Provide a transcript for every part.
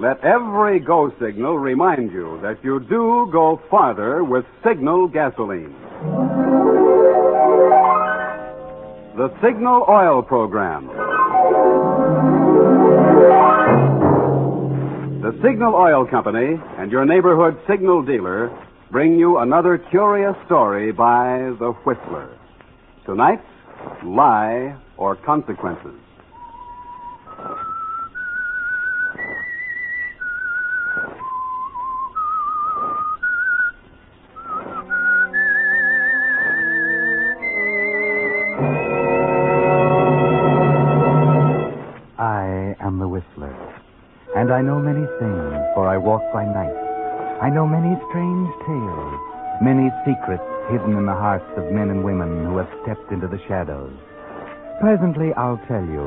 Let every go signal remind you that you do go farther with Signal gasoline. The Signal Oil Program. The Signal Oil Company and your neighborhood signal dealer bring you another curious story by The Whistler. Tonight, Lie or Consequences. And I know many things, for I walk by night. I know many strange tales, many secrets hidden in the hearts of men and women who have stepped into the shadows. Presently I'll tell you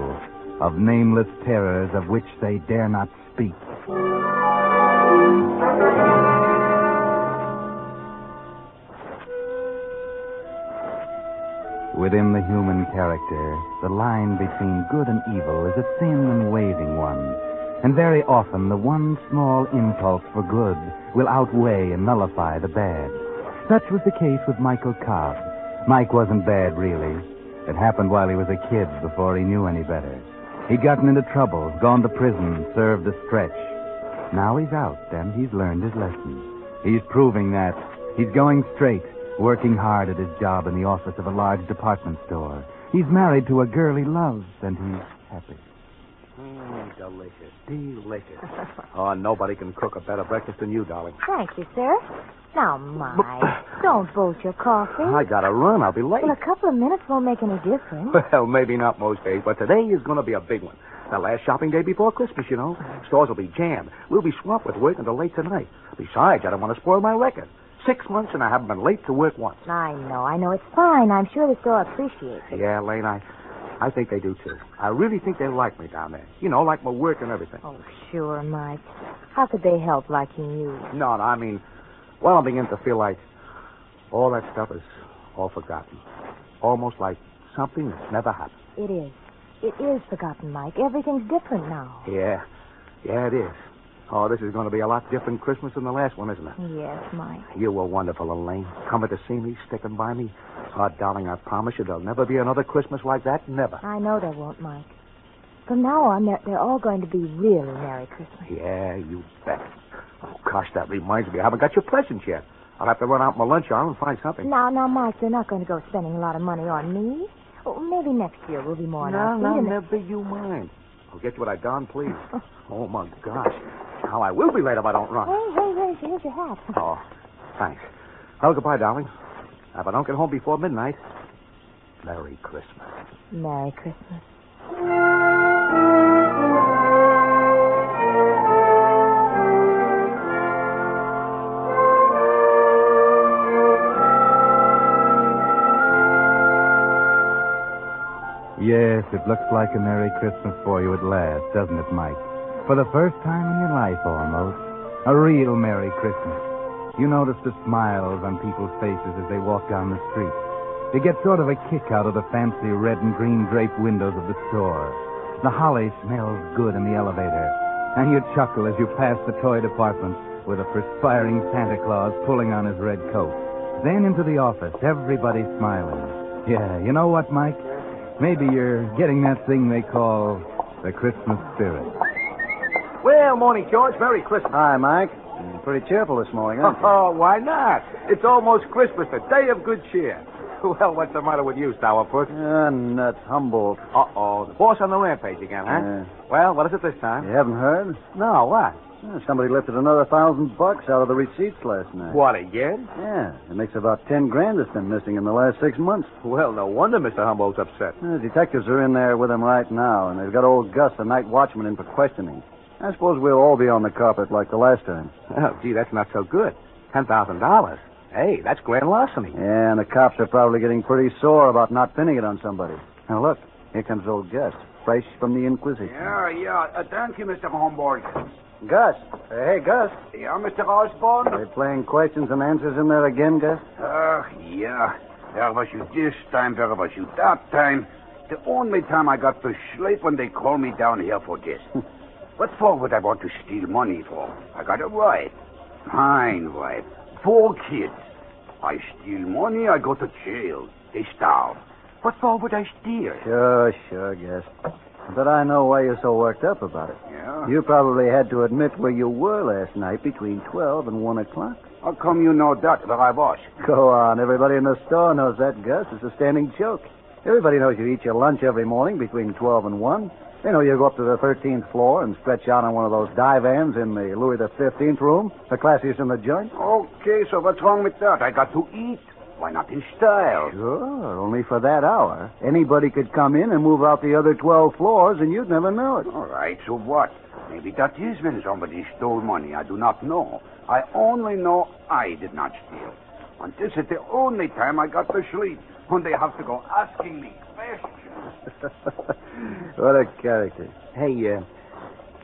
of nameless terrors of which they dare not speak. Within the human character, the line between good and evil is a thin and waving one. And very often the one small impulse for good will outweigh and nullify the bad. Such was the case with Michael Cobb. Mike wasn't bad, really. It happened while he was a kid before he knew any better. He'd gotten into trouble, gone to prison, served a stretch. Now he's out, and he's learned his lesson. He's proving that. He's going straight, working hard at his job in the office of a large department store. He's married to a girl he loves, and he's happy. Mm, delicious, delicious. oh, nobody can cook a better breakfast than you, darling. Thank you, sir. Now, Mike, don't bolt your coffee. I gotta run. I'll be late. Well, a couple of minutes won't make any difference. Well, maybe not most days, but today is going to be a big one. The last shopping day before Christmas, you know. Stores will be jammed. We'll be swamped with work until late tonight. Besides, I don't want to spoil my record. Six months and I haven't been late to work once. I know, I know. It's fine. I'm sure the store appreciates it. Yeah, Lane, I, I think they do too. I really think they like me down there. You know, like my work and everything. Oh, sure, Mike. How could they help liking you? No, no, I mean, well, I'm beginning to feel like all that stuff is all forgotten. Almost like something that's never happened. It is. It is forgotten, Mike. Everything's different now. Yeah, yeah, it is. Oh, this is going to be a lot different Christmas than the last one, isn't it? Yes, Mike. You were wonderful, Elaine. Coming to see me, sticking by me. Oh, darling, I promise you there'll never be another Christmas like that. Never. I know there won't, Mike. From now on, they're, they're all going to be really Merry Christmas. Yeah, you bet. Oh, gosh, that reminds me. I haven't got your presents yet. I'll have to run out my lunch hour and find something. Now, now, Mike, you're not going to go spending a lot of money on me. Oh, maybe next year we'll be more no, no, never you mind. I'll get you what I darn please. oh, my gosh. How I will be late if I don't run. Hey, hey, hey, here's your hat. Oh, thanks. Well, goodbye, darling. If I don't get home before midnight, Merry Christmas. Merry Christmas. Yes, it looks like a Merry Christmas for you at last, doesn't it, Mike? For the first time in your life, almost. A real Merry Christmas. You notice the smiles on people's faces as they walk down the street. You get sort of a kick out of the fancy red and green draped windows of the store. The holly smells good in the elevator. And you chuckle as you pass the toy department with a perspiring Santa Claus pulling on his red coat. Then into the office, everybody smiling. Yeah, you know what, Mike? Maybe you're getting that thing they call the Christmas spirit. Well, morning, George. Merry Christmas. Hi, Mike. You're pretty cheerful this morning, aren't you? Oh, why not? It's almost Christmas, the day of good cheer. Well, what's the matter with you, Sourpuss? Ah, nuts. Humboldt. Uh-oh. The boss on the rampage again, huh? Yeah. Well, what is it this time? You haven't heard? No, what? Yeah, somebody lifted another thousand bucks out of the receipts last night. What, again? Yeah, it makes about ten grand that's been missing in the last six months. Well, no wonder Mr. Humboldt's upset. The detectives are in there with him right now, and they've got old Gus, the night watchman, in for questioning. I suppose we'll all be on the carpet like the last time. Oh, gee, that's not so good. Ten thousand dollars. Hey, that's grand larceny. Yeah, and the cops are probably getting pretty sore about not pinning it on somebody. Now, look, here comes old Gus, fresh from the Inquisition. Yeah, yeah. Uh, thank you, Mr. Humboldt. Gus. Uh, hey, Gus. Yeah, Mr. Osborne? Are they playing questions and answers in there again, Gus? Ach, yeah. There was you this time, there was you that time. The only time I got to sleep when they called me down here for this. what for would I want to steal money for? I got a wife. Fine wife. Four kids. I steal money, I go to jail. They starve. What for would I steal? Sure, sure, Gus. But I know why you're so worked up about it. Yeah? You probably had to admit where you were last night between 12 and 1 o'clock. How come you know that, where I was? Go on. Everybody in the store knows that, Gus. It's a standing joke. Everybody knows you eat your lunch every morning between 12 and 1. They know you go up to the 13th floor and stretch out on one of those divans in the Louis the 15th room, the classiest in the joint. Okay, so what's wrong with that? I got to eat. Why not in style? Sure, only for that hour. Anybody could come in and move out the other 12 floors, and you'd never know it. All right, so what? Maybe that is when somebody stole money. I do not know. I only know I did not steal. And this is the only time I got to sleep when they have to go asking me. what a character. Hey, uh,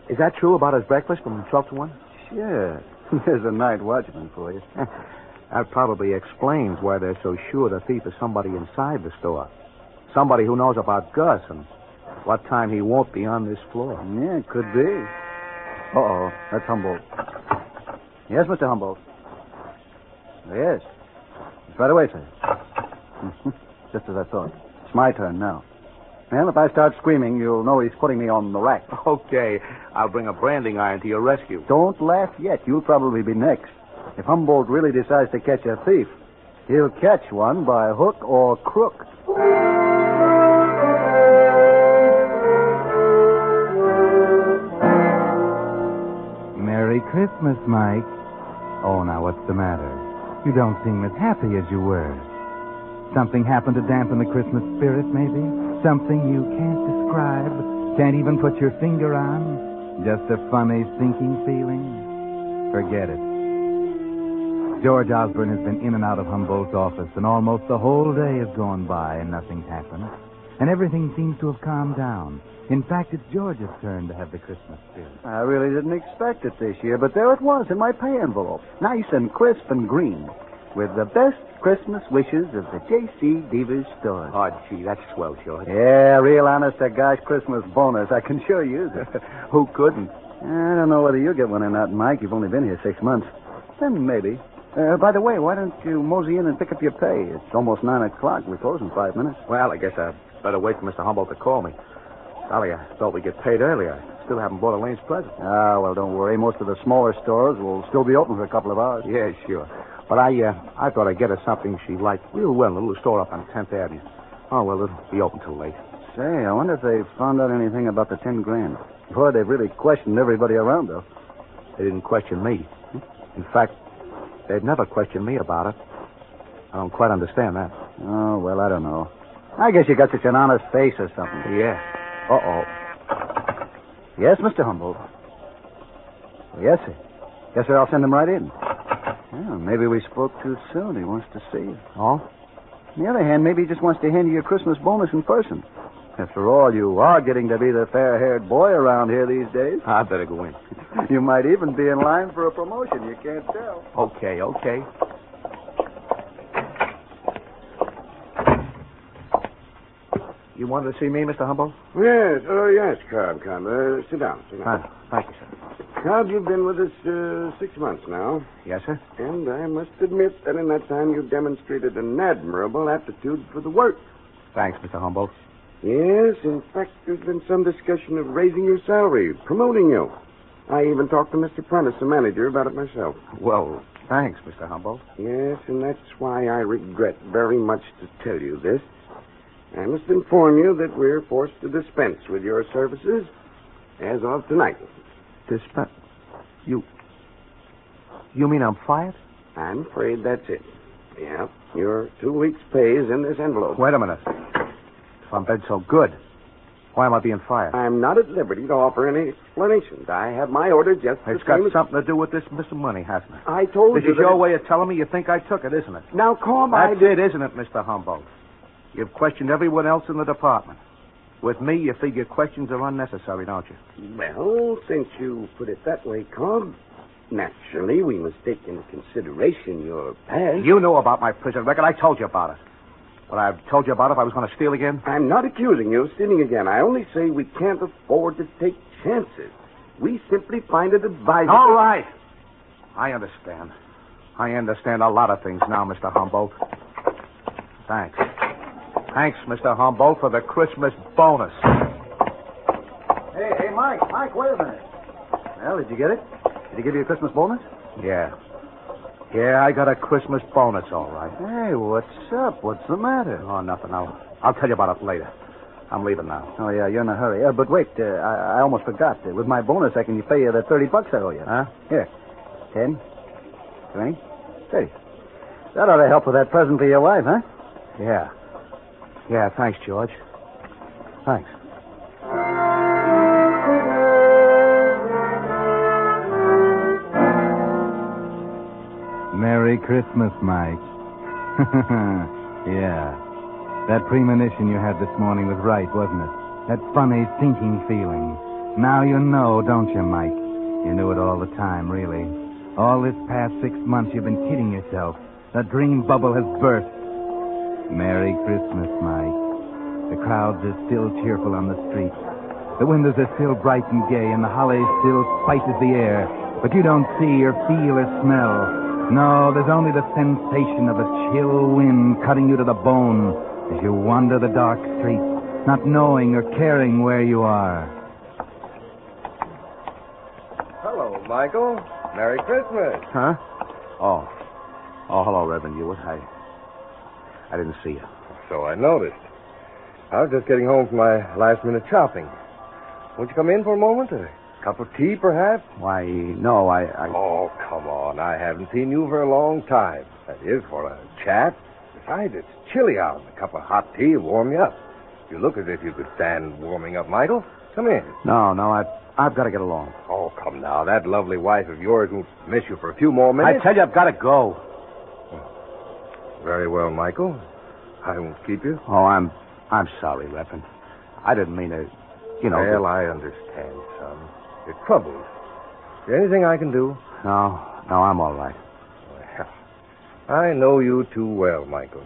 is that true about his breakfast from 12 to 1? Sure. There's a night watchman for you. That probably explains why they're so sure the thief is somebody inside the store. Somebody who knows about Gus and what time he won't be on this floor. Yeah, it could be. Uh-oh, that's Humboldt. Yes, Mr. Humboldt. Yes. It's right away, sir. Just as I thought. It's my turn now. Well, if I start screaming, you'll know he's putting me on the rack. Okay, I'll bring a branding iron to your rescue. Don't laugh yet. You'll probably be next. If Humboldt really decides to catch a thief, he'll catch one by hook or crook. Merry Christmas, Mike. Oh, now what's the matter? You don't seem as happy as you were. Something happened to dampen the Christmas spirit, maybe? Something you can't describe, can't even put your finger on? Just a funny, sinking feeling? Forget it. George Osborne has been in and out of Humboldt's office, and almost the whole day has gone by and nothing's happened. And everything seems to have calmed down. In fact, it's George's turn to have the Christmas spirit. I really didn't expect it this year, but there it was in my pay envelope. Nice and crisp and green. With the best Christmas wishes of the J.C. Devers store. Oh, gee, that's swell, George. Yeah, real honest to gosh Christmas bonus. I can sure use it. Who couldn't? I don't know whether you'll get one or not, Mike. You've only been here six months. Then maybe. Uh, by the way, why don't you mosey in and pick up your pay? It's almost nine o'clock. We close in five minutes. Well, I guess I'd better wait for Mr. Humboldt to call me. Golly, I thought we'd get paid earlier. I still haven't bought Elaine's present. Ah, well, don't worry. Most of the smaller stores will still be open for a couple of hours. Yeah, sure. But I, uh, I thought I'd get her something she liked real well, in a little store up on 10th Avenue. Oh, well, it'll be open till late. Say, I wonder if they found out anything about the ten grand. Boy, they've really questioned everybody around, though. They didn't question me. In fact, they'd never questioned me about it. I don't quite understand that. Oh, well, I don't know. I guess you got such an honest face or something. Yeah. Uh-oh. Yes, Mr. Humboldt. Yes, sir. Yes, sir, I'll send him right in. Well, maybe we spoke too soon. He wants to see you. Oh? On the other hand, maybe he just wants to hand you your Christmas bonus in person. After all, you are getting to be the fair-haired boy around here these days. I better go in. You might even be in line for a promotion. You can't tell. Okay, okay. You wanted to see me, Mr. Humboldt? Yes, oh, yes, Cobb, Cobb. Uh, sit down, sit down. Fine. Thank you, sir. Cobb, you've been with us uh, six months now, Yes, sir? and I must admit that in that time you've demonstrated an admirable aptitude for the work. Thanks, Mr. Humboldt. Yes, in fact, there's been some discussion of raising your salary, promoting you. I even talked to Mr. Prentice, the manager, about it myself. Well, thanks, Mr. Humboldt. Yes, and that's why I regret very much to tell you this. I must inform you that we're forced to dispense with your services as of tonight. Dispense? You. You mean I'm fired? I'm afraid that's it. Yeah, your two weeks' pay is in this envelope. Wait a minute. If I'm been so good, why am I being fired? I'm not at liberty to offer any explanations. I have my order just It's got as- something to do with this Mr. Money, hasn't it? I told This you is that your way of telling me you think I took it, isn't it? Now, calm, I That's it, isn't it, Mr. Humboldt? You've questioned everyone else in the department. With me, you figure questions are unnecessary, don't you? Well, since you put it that way, Cobb, naturally we must take into consideration your past. You know about my prison record. I told you about it. But I've told you about it if I was going to steal again. I'm not accusing you of stealing again. I only say we can't afford to take chances. We simply find it advisable. All right. I understand. I understand a lot of things now, Mr. Humboldt. Thanks. Thanks, Mr. Humboldt, for the Christmas bonus. Hey, hey, Mike, Mike, wait a minute. Well, did you get it? Did he give you a Christmas bonus? Yeah. Yeah, I got a Christmas bonus, all right. Hey, what's up? What's the matter? Oh, nothing. I'll, I'll tell you about it later. I'm leaving now. Oh, yeah, you're in a hurry. Uh, but wait, uh, I, I almost forgot. Uh, with my bonus, I can pay you the 30 bucks I owe you. Huh? Here. 10, 20, 30. That ought to help with that present for your wife, huh? Yeah. Yeah, thanks, George. Thanks. Merry Christmas, Mike. yeah. That premonition you had this morning was right, wasn't it? That funny, sinking feeling. Now you know, don't you, Mike? You knew it all the time, really. All this past six months you've been kidding yourself. The dream bubble has burst. Merry Christmas, Mike. The crowds are still cheerful on the streets. The windows are still bright and gay, and the holly still spices the air. But you don't see or feel or smell. No, there's only the sensation of a chill wind cutting you to the bone as you wander the dark streets, not knowing or caring where you are. Hello, Michael. Merry Christmas. Huh? Oh. Oh, hello, Reverend Hewitt. I, I didn't see you. So I noticed. I was just getting home from my last minute shopping. Won't you come in for a moment? A cup of tea, perhaps? Why, no, I, I... Oh, come on. I haven't seen you for a long time. That is, for a chat. Besides, it's chilly out. A cup of hot tea will warm you up. You look as if you could stand warming up, Michael. Come in. No, no, I've, I've got to get along. Oh, come now. That lovely wife of yours won't miss you for a few more minutes. I tell you, I've got to go. Very well, Michael. I won't keep you. Oh, I'm, I'm sorry, Reverend. I didn't mean to, you know. Well, I understand, son. You're troubled. Is there anything I can do? No, no, I'm all right. Well, I know you too well, Michael.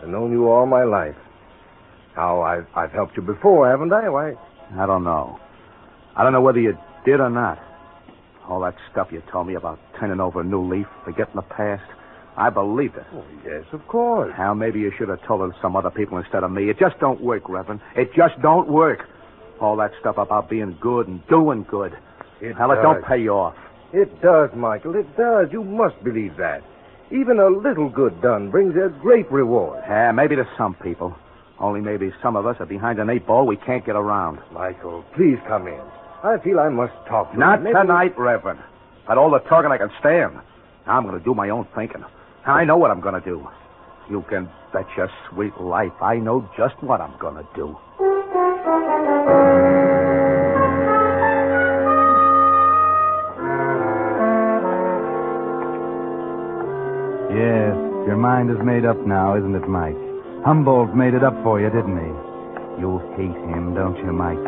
I've known you all my life. How I've, I've helped you before, haven't I? Why? I don't know. I don't know whether you did or not. All that stuff you told me about turning over a new leaf, forgetting the past. I believed it. Oh, yes, of course. Now, maybe you should have told it to some other people instead of me. It just don't work, Reverend. It just don't work. All that stuff about being good and doing good. It now, it don't pay you off. It does, Michael. It does. You must believe that. Even a little good done brings a great reward. Yeah, maybe to some people. Only maybe some of us are behind an eight ball we can't get around. Michael, please come in. I feel I must talk to Not you. Maybe- tonight, Reverend. But all the talking I can stand. Now I'm going to do my own thinking. I know what I'm going to do. You can bet your sweet life I know just what I'm going to do. Yes, your mind is made up now, isn't it, Mike? Humboldt made it up for you, didn't he? You hate him, don't you, Mike?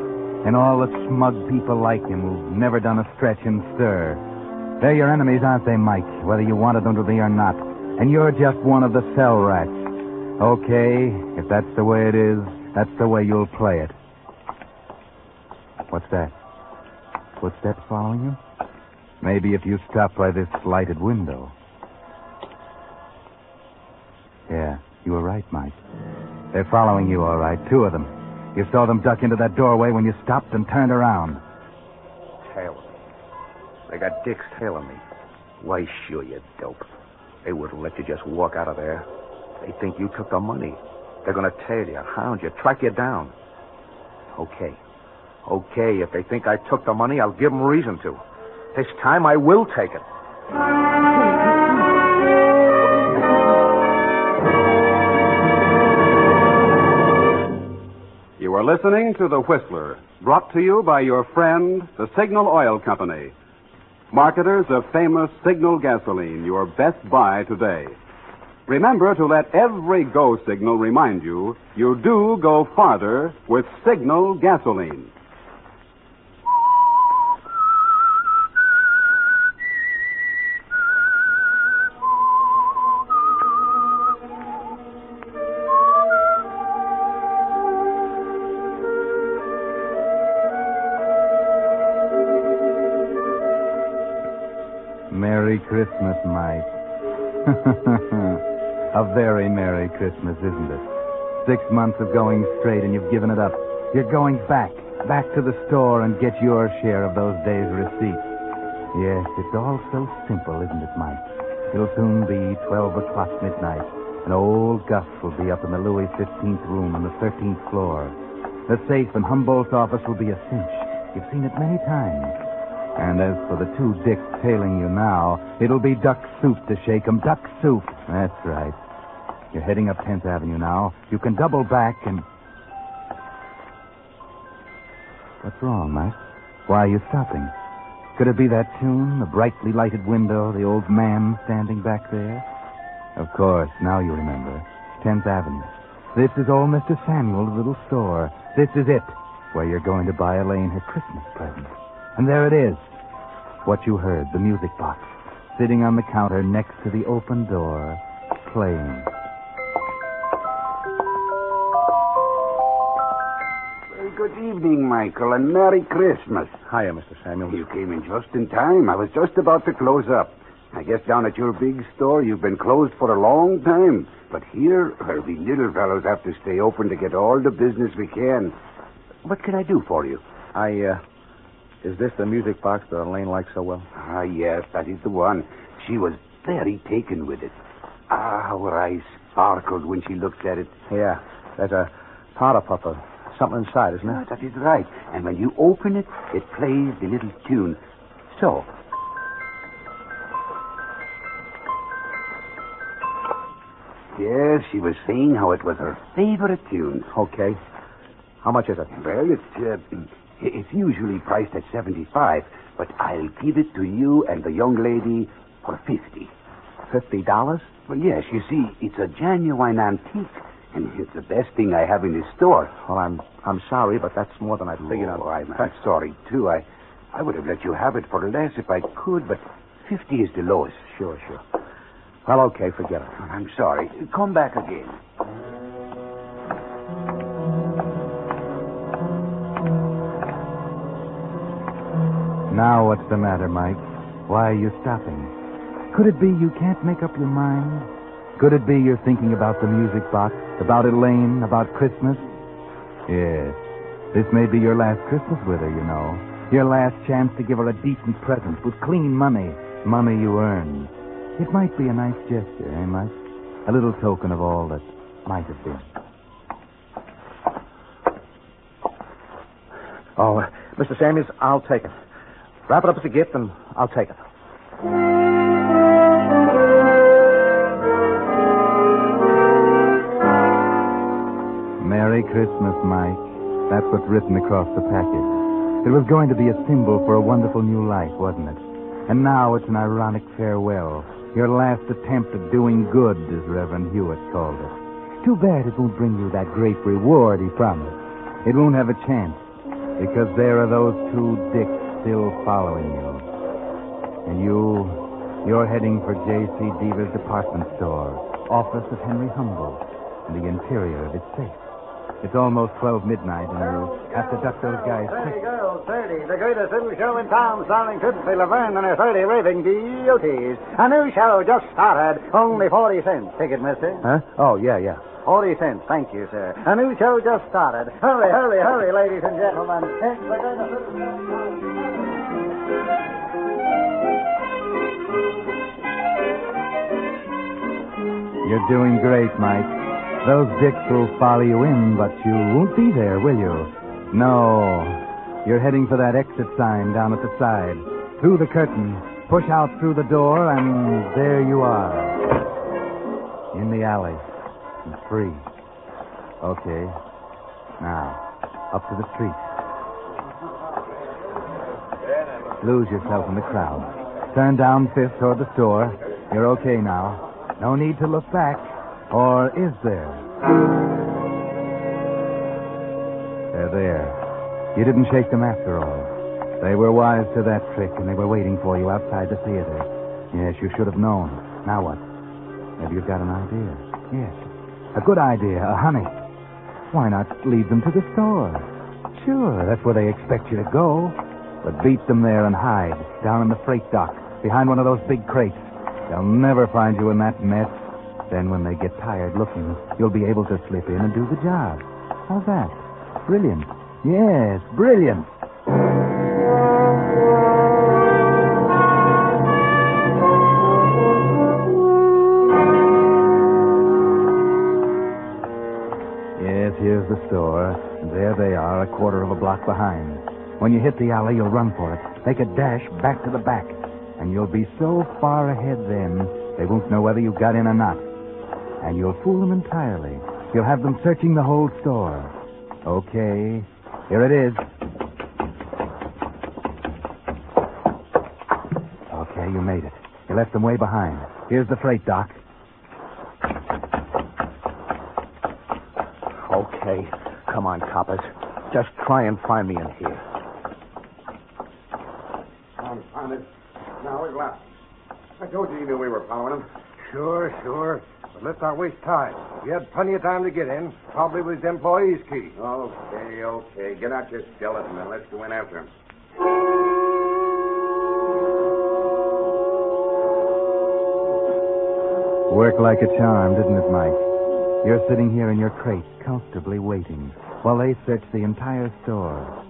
And all the smug people like him who've never done a stretch and stir. They're your enemies, aren't they, Mike? Whether you wanted them to be or not. And you're just one of the cell rats. Okay, if that's the way it is, that's the way you'll play it. What's that? Footsteps following you? Maybe if you stop by this lighted window. Yeah, you were right, Mike. They're following you, all right. Two of them. You saw them duck into that doorway when you stopped and turned around. Taylor. They got dicks tailing me. Why, sure, you dope. They wouldn't let you just walk out of there. They think you took the money. They're going to tail you, hound you, track you down. Okay. Okay, if they think I took the money, I'll give them reason to. This time I will take it. You are listening to The Whistler, brought to you by your friend, the Signal Oil Company. Marketers of famous Signal gasoline, your best buy today. Remember to let every go signal remind you you do go farther with Signal gasoline. Merry Christmas, Mike. A very Merry Christmas, isn't it? Six months of going straight and you've given it up. You're going back, back to the store and get your share of those days' receipts. Yes, it's all so simple, isn't it, Mike? It'll soon be 12 o'clock midnight, and old Gus will be up in the Louis 15th room on the 13th floor. The safe in Humboldt's office will be a cinch. You've seen it many times. And as for the two dicks tailing you now, it'll be duck soup to shake 'em. Duck soup. That's right. You're heading up 10th Avenue now. You can double back and. What's wrong, Mike? Why are you stopping? Could it be that tune, the brightly lighted window, the old man standing back there? Of course, now you remember. 10th Avenue. This is old Mr. Samuel's little store. This is it, where you're going to buy Elaine her Christmas present. And there it is. What you heard, the music box, sitting on the counter next to the open door, playing. Well, good evening, Michael, and Merry Christmas. Hiya, Mr. Samuel. You came in just in time. I was just about to close up. I guess down at your big store you've been closed for a long time. But here, well, we little fellows have to stay open to get all the business we can. What can I do for you? I, uh, is this the music box that Elaine likes so well? Ah, yes, that is the one. She was very taken with it. Ah, how her eyes sparkled when she looked at it. Yeah. There's a powder puff of something inside, isn't there? that is right. And when you open it, it plays the little tune. So. Yes, she was saying how it was her favorite tune. Okay. How much is it? Well, it's uh, it's usually priced at seventy-five, but I'll give it to you and the young lady for fifty. Fifty dollars? Well, yes. You see, it's a genuine antique, and it's the best thing I have in the store. Well, I'm I'm sorry, but that's more than I figured oh, on. I'm, I'm sorry too. I I would have let you have it for less if I could, but fifty is the lowest. Sure, sure. Well, okay, forget it. I'm sorry. Come back again. Now what's the matter, Mike? Why are you stopping? Could it be you can't make up your mind? Could it be you're thinking about the music box, about Elaine, about Christmas? Yes. This may be your last Christmas with her, you know. Your last chance to give her a decent present with clean money, money you earned. It might be a nice gesture, eh, Mike? A little token of all that might have been. Oh, Mr. Samuels, I'll take it. Wrap it up as a gift, and I'll take it. Merry Christmas, Mike. That's what's written across the package. It was going to be a symbol for a wonderful new life, wasn't it? And now it's an ironic farewell. Your last attempt at doing good, as Reverend Hewitt called it. Too bad it won't bring you that great reward he promised. It won't have a chance, because there are those two dicks still following you. And you, you're heading for J.C. Deaver's department store, office of Henry Humboldt, and the interior of its safe. It's almost 12 midnight, and you have to duck those guys. Thirty girls, thirty. The greatest little show in town, starring Tootsie Laverne and her thirty raving beauties. A new show just started. Only 40 cents. Ticket, mister. Huh? Oh, yeah, yeah. 40 cents. Thank you, sir. A new show just started. Hurry, hurry, hurry, ladies and gentlemen. It's the greatest little show. You're doing great, Mike. Those dicks will follow you in, but you won't be there, will you? No. You're heading for that exit sign down at the side. Through the curtain. Push out through the door, and there you are. In the alley. And free. Okay. Now, up to the street. Lose yourself in the crowd. Turn down Fifth toward the store. You're okay now. No need to look back. Or is there? They're there. You didn't shake them after all. They were wise to that trick, and they were waiting for you outside the theater. Yes, you should have known. Now what? Maybe you've got an idea. Yes. A good idea. A honey. Why not lead them to the store? Sure, that's where they expect you to go. But beat them there and hide, down in the freight dock, behind one of those big crates. They'll never find you in that mess. Then when they get tired looking, you'll be able to slip in and do the job. How's that? Brilliant. Yes, brilliant. Yes, here's the store. And there they are, a quarter of a block behind. When you hit the alley, you'll run for it. Make a dash back to the back. And you'll be so far ahead then, they won't know whether you got in or not. And you'll fool them entirely. You'll have them searching the whole store. Okay. Here it is. Okay, you made it. You left them way behind. Here's the freight dock. Okay. Come on, coppers. Just try and find me in here. Found it. Now, where's Lap? I told you you knew we were following him. Sure, sure. But let's not waste time. We had plenty of time to get in. Probably with his employee's key. Okay, okay. Get out your skeleton and let's go in after him. Worked like a charm, didn't it, Mike? You're sitting here in your crate, comfortably waiting, while they search the entire store.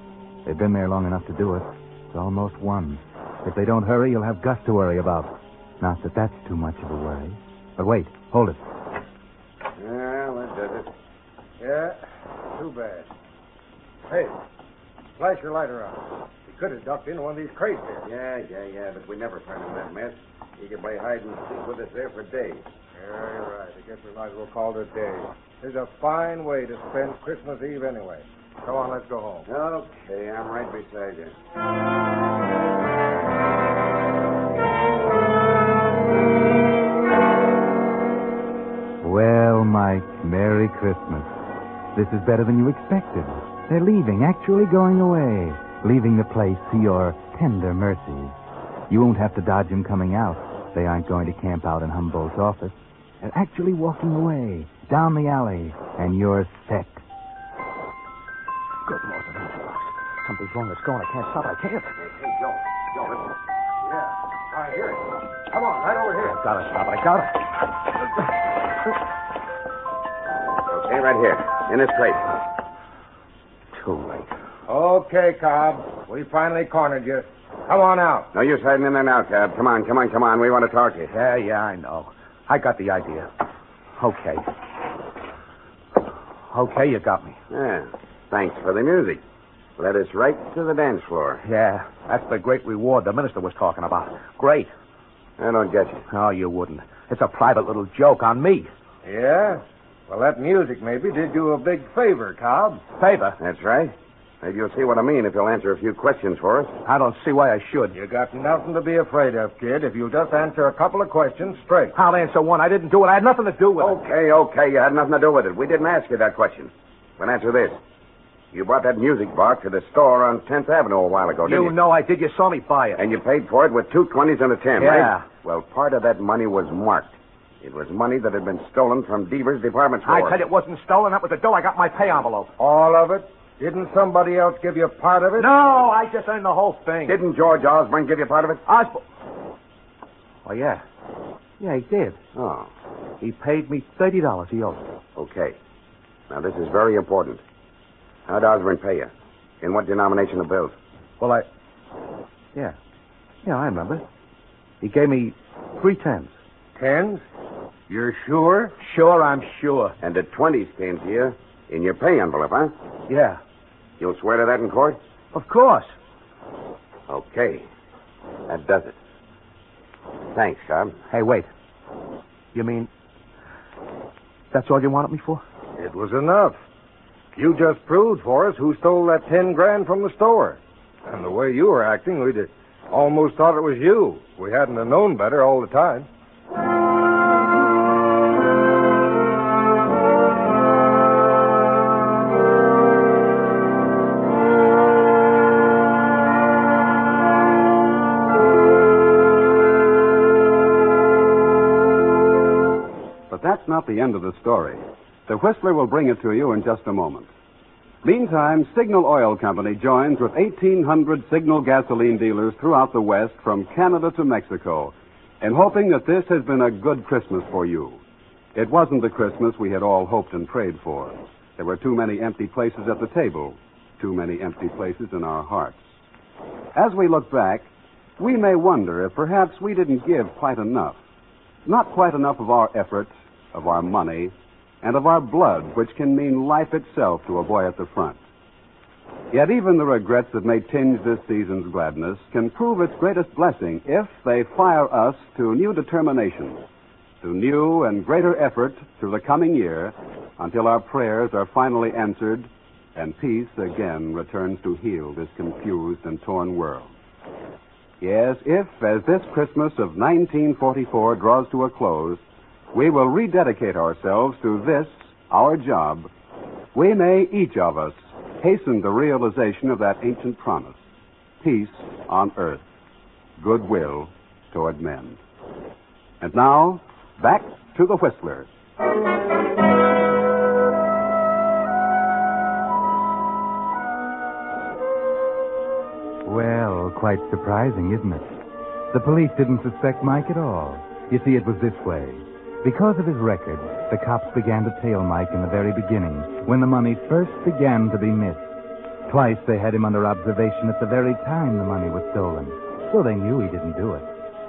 They've been there long enough to do it. It's almost one. If they don't hurry, you'll have Gus to worry about. Not that that's too much of a worry. But wait, hold it. Well, that does it. Yeah, too bad. Hey, flash your light around. He could have ducked into one of these crates here. Yeah, yeah, yeah, but we never find him that mess. He could play hide and seek with us there for days. Yeah, you're right. I guess we might as well call it a day. It's a fine way to spend Christmas Eve anyway. Come on, let's go home. Okay, I'm right beside you. Well, Merry Christmas. This is better than you expected. They're leaving, actually going away, leaving the place to your tender mercies. You won't have to dodge them coming out. They aren't going to camp out in Humboldt's office. They're actually walking away, down the alley, and you're set. Good Lord, the matchbox. Something's wrong. It's gone. I can't stop. I can't. Hey, hey, Joe. Joe, listen. Yeah, I hear it. Come on, right over here. I've gotta stop. I gotta. Okay, right here. In this crate. Too late. Okay, Cobb. We finally cornered you. Come on out. No use hiding in there now, Cobb. Come on, come on, come on. We want to talk to you. Yeah, yeah, I know. I got the idea. Okay. Okay, you got me. Yeah. Thanks for the music. Led us right to the dance floor. Yeah, that's the great reward the minister was talking about. Great. I don't get you. Oh, you wouldn't. It's a private little joke on me. Yeah? Well, that music maybe did you a big favor, Cobb. Favor? That's right. Maybe you'll see what I mean if you'll answer a few questions for us. I don't see why I should. You got nothing to be afraid of, kid, if you'll just answer a couple of questions straight. I'll answer one. I didn't do it. I had nothing to do with it. Okay, okay. You had nothing to do with it. We didn't ask you that question. But answer this. You brought that music box to the store on 10th Avenue a while ago, didn't You you? know I did. You saw me buy it. And you paid for it with two twenties and a ten, Yeah. right? Well, part of that money was marked. It was money that had been stolen from Deaver's department store. I said it wasn't stolen. That was the dough I got my pay envelope. All of it? Didn't somebody else give you part of it? No, I just earned the whole thing. Didn't George Osborne give you part of it? Osborne. Oh, yeah. Yeah, he did. Oh, He paid me $30 he owed me. okay. Now, this is very important. How'd Osborne pay you? In what denomination of bills? Well, I. Yeah. Yeah, I remember. He gave me three tens. Tens? You're sure? Sure, I'm sure. And the 20s came to you in your pay envelope, huh? Yeah. You'll swear to that in court? Of course. Okay. That does it. Thanks, Cobb. Hey, wait. You mean that's all you wanted me for? It was enough. You just proved for us who stole that ten grand from the store. And the way you were acting, we'd almost thought it was you. We hadn't have known better all the time. Not the end of the story. The Whistler will bring it to you in just a moment. Meantime, Signal Oil Company joins with 1,800 Signal gasoline dealers throughout the West from Canada to Mexico in hoping that this has been a good Christmas for you. It wasn't the Christmas we had all hoped and prayed for. There were too many empty places at the table, too many empty places in our hearts. As we look back, we may wonder if perhaps we didn't give quite enough. Not quite enough of our effort, of our money, and of our blood, which can mean life itself to a boy at the front. Yet even the regrets that may tinge this season's gladness can prove its greatest blessing if they fire us to new determination, to new and greater effort through the coming year until our prayers are finally answered and peace again returns to heal this confused and torn world. Yes, if, as this Christmas of 1944 draws to a close, we will rededicate ourselves to this, our job, we may, each of us, hasten the realization of that ancient promise peace on earth, goodwill toward men. And now, back to the Whistler. Well, quite surprising, isn't it? The police didn't suspect Mike at all. You see, it was this way. Because of his record, the cops began to tail Mike in the very beginning, when the money first began to be missed. Twice they had him under observation at the very time the money was stolen, so they knew he didn't do it.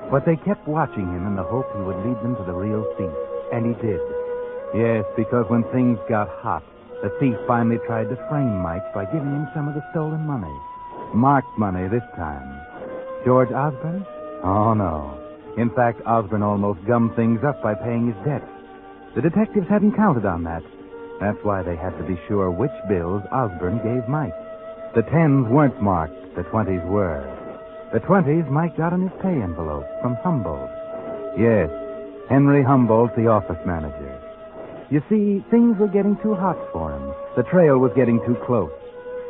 But they kept watching him in the hope he would lead them to the real thief, and he did. Yes, because when things got hot, the thief finally tried to frame Mike by giving him some of the stolen money. Marked money this time. George Osborne? Oh, no. In fact, Osborne almost gummed things up by paying his debts. The detectives hadn't counted on that. That's why they had to be sure which bills Osborne gave Mike. The tens weren't marked, the twenties were. The twenties Mike got in his pay envelope from Humboldt. Yes, Henry Humboldt, the office manager. You see, things were getting too hot for him. The trail was getting too close.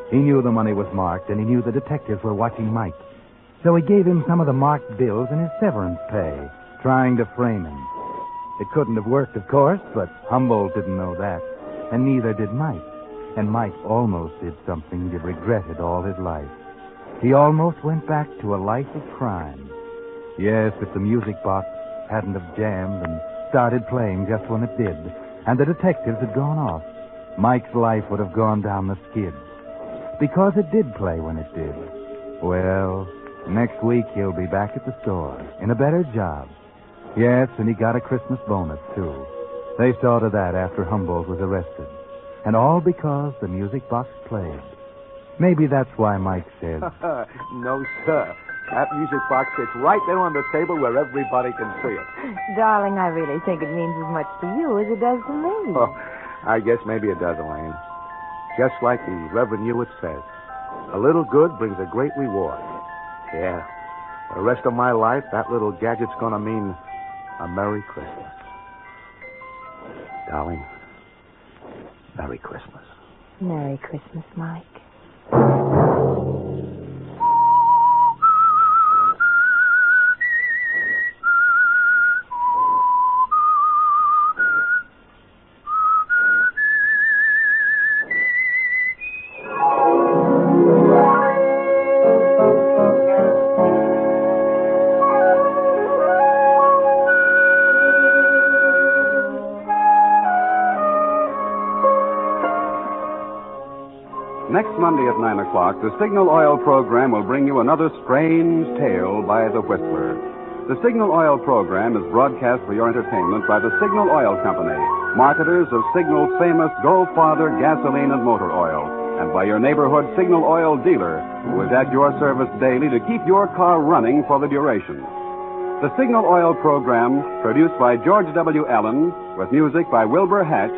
He knew the money was marked, and he knew the detectives were watching Mike. So he gave him some of the marked bills in his severance pay, trying to frame him. It couldn't have worked, of course, but Humboldt didn't know that, and neither did Mike. And Mike almost did something he regretted all his life. He almost went back to a life of crime. Yes, if the music box hadn't have jammed and started playing just when it did, and the detectives had gone off, Mike's life would have gone down the skids. Because it did play when it did. Well, next week he'll be back at the store in a better job. Yes, and he got a Christmas bonus, too. They saw to that after Humboldt was arrested. And all because the music box played. Maybe that's why Mike said, no, sir. That music box sits right there on the table where everybody can see it. Darling, I really think it means as much to you as it does to me. Oh, I guess maybe it does, Elaine. Just like the Reverend Hewitt says, a little good brings a great reward. Yeah. For the rest of my life, that little gadget's gonna mean a Merry Christmas. Darling, Merry Christmas. Merry Christmas, Mike. Next Monday at 9 o'clock, the Signal Oil program will bring you another strange tale by the Whistler. The Signal Oil program is broadcast for your entertainment by the Signal Oil Company, marketers of Signal's famous Go Farther gasoline and motor oil, and by your neighborhood Signal Oil dealer, who is at your service daily to keep your car running for the duration. The Signal Oil program, produced by George W. Allen, with music by Wilbur Hatch,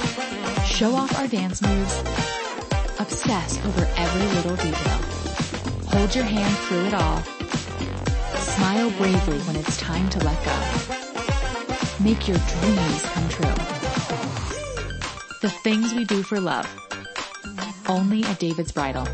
Show off our dance moves. Obsess over every little detail. Hold your hand through it all. Smile bravely when it's time to let go. Make your dreams come true. The things we do for love. Only at David's Bridal.